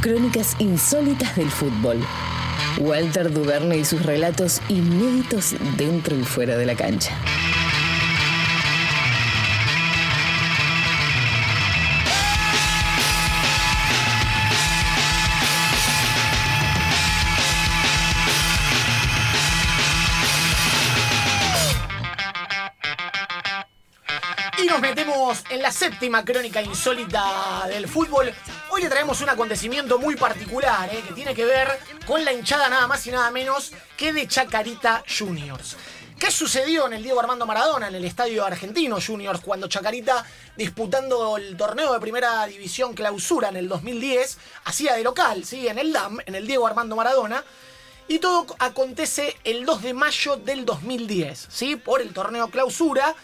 Crónicas insólitas del fútbol. Walter Duverne y sus relatos inéditos dentro y fuera de la cancha. Y nos metemos en la séptima crónica insólita del fútbol. Hoy le traemos un acontecimiento muy particular, eh, que tiene que ver con la hinchada nada más y nada menos que de Chacarita Juniors. ¿Qué sucedió en el Diego Armando Maradona, en el Estadio Argentino Juniors, cuando Chacarita, disputando el torneo de primera división clausura en el 2010, hacía de local, ¿sí? en el DAM, en el Diego Armando Maradona? Y todo acontece el 2 de mayo del 2010, ¿sí? por el torneo clausura.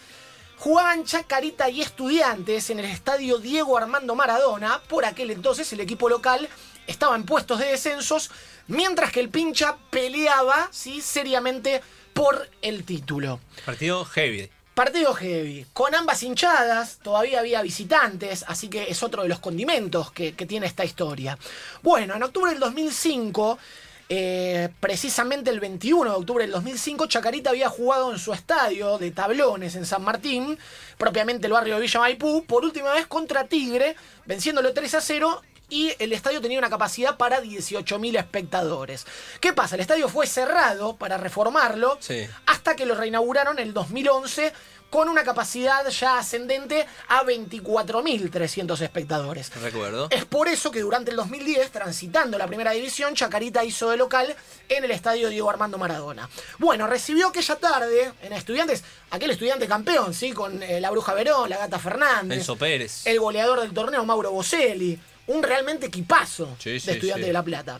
Jugaban Chacarita y Estudiantes en el estadio Diego Armando Maradona. Por aquel entonces el equipo local estaba en puestos de descensos, mientras que el pincha peleaba ¿sí? seriamente por el título. Partido heavy. Partido heavy. Con ambas hinchadas, todavía había visitantes, así que es otro de los condimentos que, que tiene esta historia. Bueno, en octubre del 2005, eh, precisamente el 21 de octubre del 2005, Chacarita había jugado en su estadio de tablones en San Martín, propiamente el barrio de Villa Maipú, por última vez contra Tigre, venciéndolo 3 a 0 y el estadio tenía una capacidad para 18.000 espectadores. ¿Qué pasa? El estadio fue cerrado para reformarlo Sí. hasta que lo reinauguraron en el 2011 con una capacidad ya ascendente a 24.300 espectadores. Recuerdo. Es por eso que durante el 2010, transitando la primera división, Chacarita hizo de local en el estadio Diego Armando Maradona. Bueno, recibió aquella tarde en Estudiantes, aquel estudiante campeón, ¿sí? Con eh, la Bruja Verón, la Gata Fernández, Enzo Pérez. el goleador del torneo, Mauro Boselli. Un realmente equipazo Sí, sí, de Estudiantes sí. de La Plata.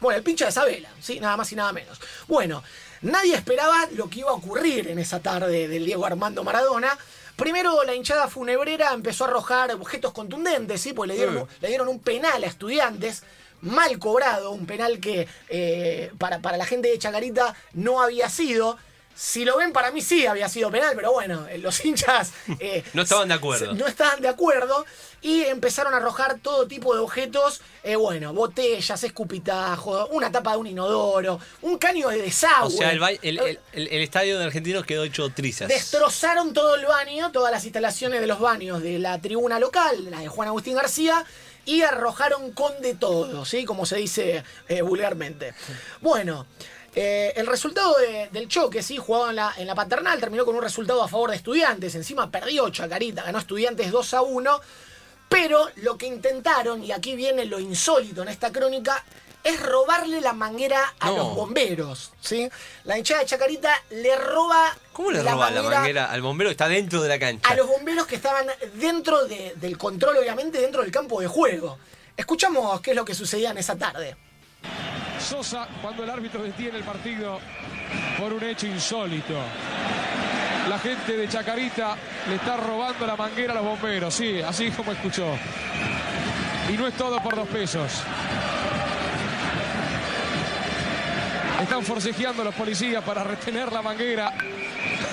Bueno, el pincha de Isabela, ¿sí? Nada más y nada menos. Bueno, nadie esperaba lo que iba a ocurrir en esa tarde del Diego Armando Maradona. Primero la hinchada funebrera empezó a arrojar objetos contundentes, ¿sí? Pues le dieron, Sí. le dieron un penal a estudiantes. Mal cobrado, un penal que eh, para, para la gente de Chacarita no había sido. Si lo ven, para mí sí había sido penal, pero bueno, eh, los hinchas eh, No estaban de acuerdo. no estaban de acuerdo y empezaron a arrojar todo tipo de objetos, eh, bueno, botellas, escupitajos, una tapa de un inodoro, un caño de desagüe. O sea, el, ba- el- el- el- el estadio de Argentinos quedó hecho trizas. Destrozaron todo el baño, todas las instalaciones de los baños de la tribuna local, la de Juan Agustín García, y arrojaron con de todo, ¿sí? Como se dice eh, vulgarmente. Bueno, eh, el resultado de- del choque, sí, jugado en la, en la paternal, terminó con un resultado a favor de estudiantes. Encima perdió Chacarita, ganó estudiantes 2 a 1. Pero lo que intentaron, y aquí viene lo insólito en esta crónica, es robarle la manguera a No. los bomberos. ¿sí? La hinchada de Chacarita le roba. ¿Cómo le roba la manguera al bombero que está dentro de la cancha? A los bomberos que estaban dentro de- del control, obviamente, dentro del campo de juego. Escuchamos qué es lo que sucedía en esa tarde. Sosa cuando el árbitro detiene el partido por un hecho insólito. La gente de Chacarita le está robando la manguera a los bomberos, sí, así como escuchó. Y no es todo por dos pesos. Están forcejeando los policías para retener la manguera.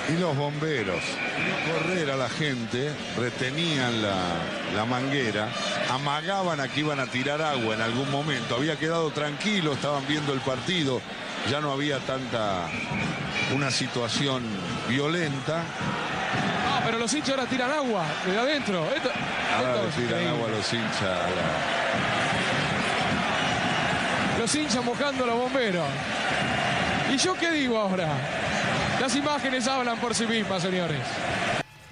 Y los bomberos, correr a la gente, retenían la, la manguera, amagaban a que iban a tirar agua en algún momento. Había quedado tranquilo, estaban viendo el partido, ya no había tanta una situación violenta. Ah, pero los hinchas ahora tiran agua desde adentro. Esto, Ahora esto tiran increíble. agua los hinchas. Los hinchas mojando a los bomberos. ¿Y yo qué digo ahora? Las imágenes hablan por sí mismas, señores.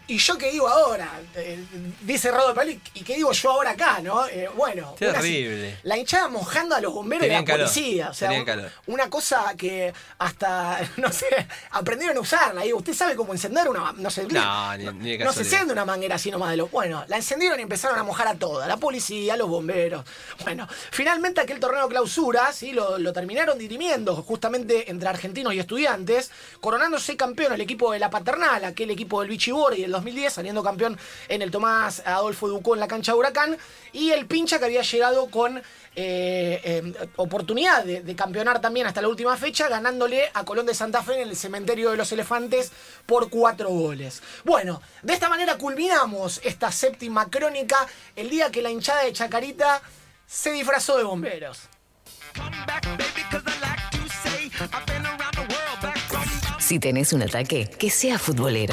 ¿Y yo qué digo ahora? Eh, dice Rodo Pali, ¿y qué digo yo ahora acá, no? Eh, bueno. una- Terrible. la hinchada mojando a los bomberos Tenían de la calor, policía. O sea, tenían un- calor. una cosa que hasta, no sé, aprendieron a usarla. Y usted sabe cómo encender una. No sé, No, ni- ni no se enciende una manguera así nomás de lo. Bueno, la encendieron y empezaron a mojar a toda. La policía, los bomberos. Bueno, finalmente aquel torneo clausura, ¿sí? Lo, lo terminaron dirimiendo justamente entre argentinos y estudiantes, coronándose campeón el equipo de la paternal, aquel equipo del Bichibori del 2010, saliendo campeón en el Tomás Adolfo Ducó en la cancha de Huracán, y el pincha que había llegado con eh, eh, oportunidad de, de campeonar también hasta la última fecha, ganándole a Colón de Santa Fe en el cementerio de los elefantes por cuatro goles. Bueno, de esta manera culminamos esta séptima crónica, el día que la hinchada de Chacarita se disfrazó de bomberos. Si tenés un ataque, que sea futbolero.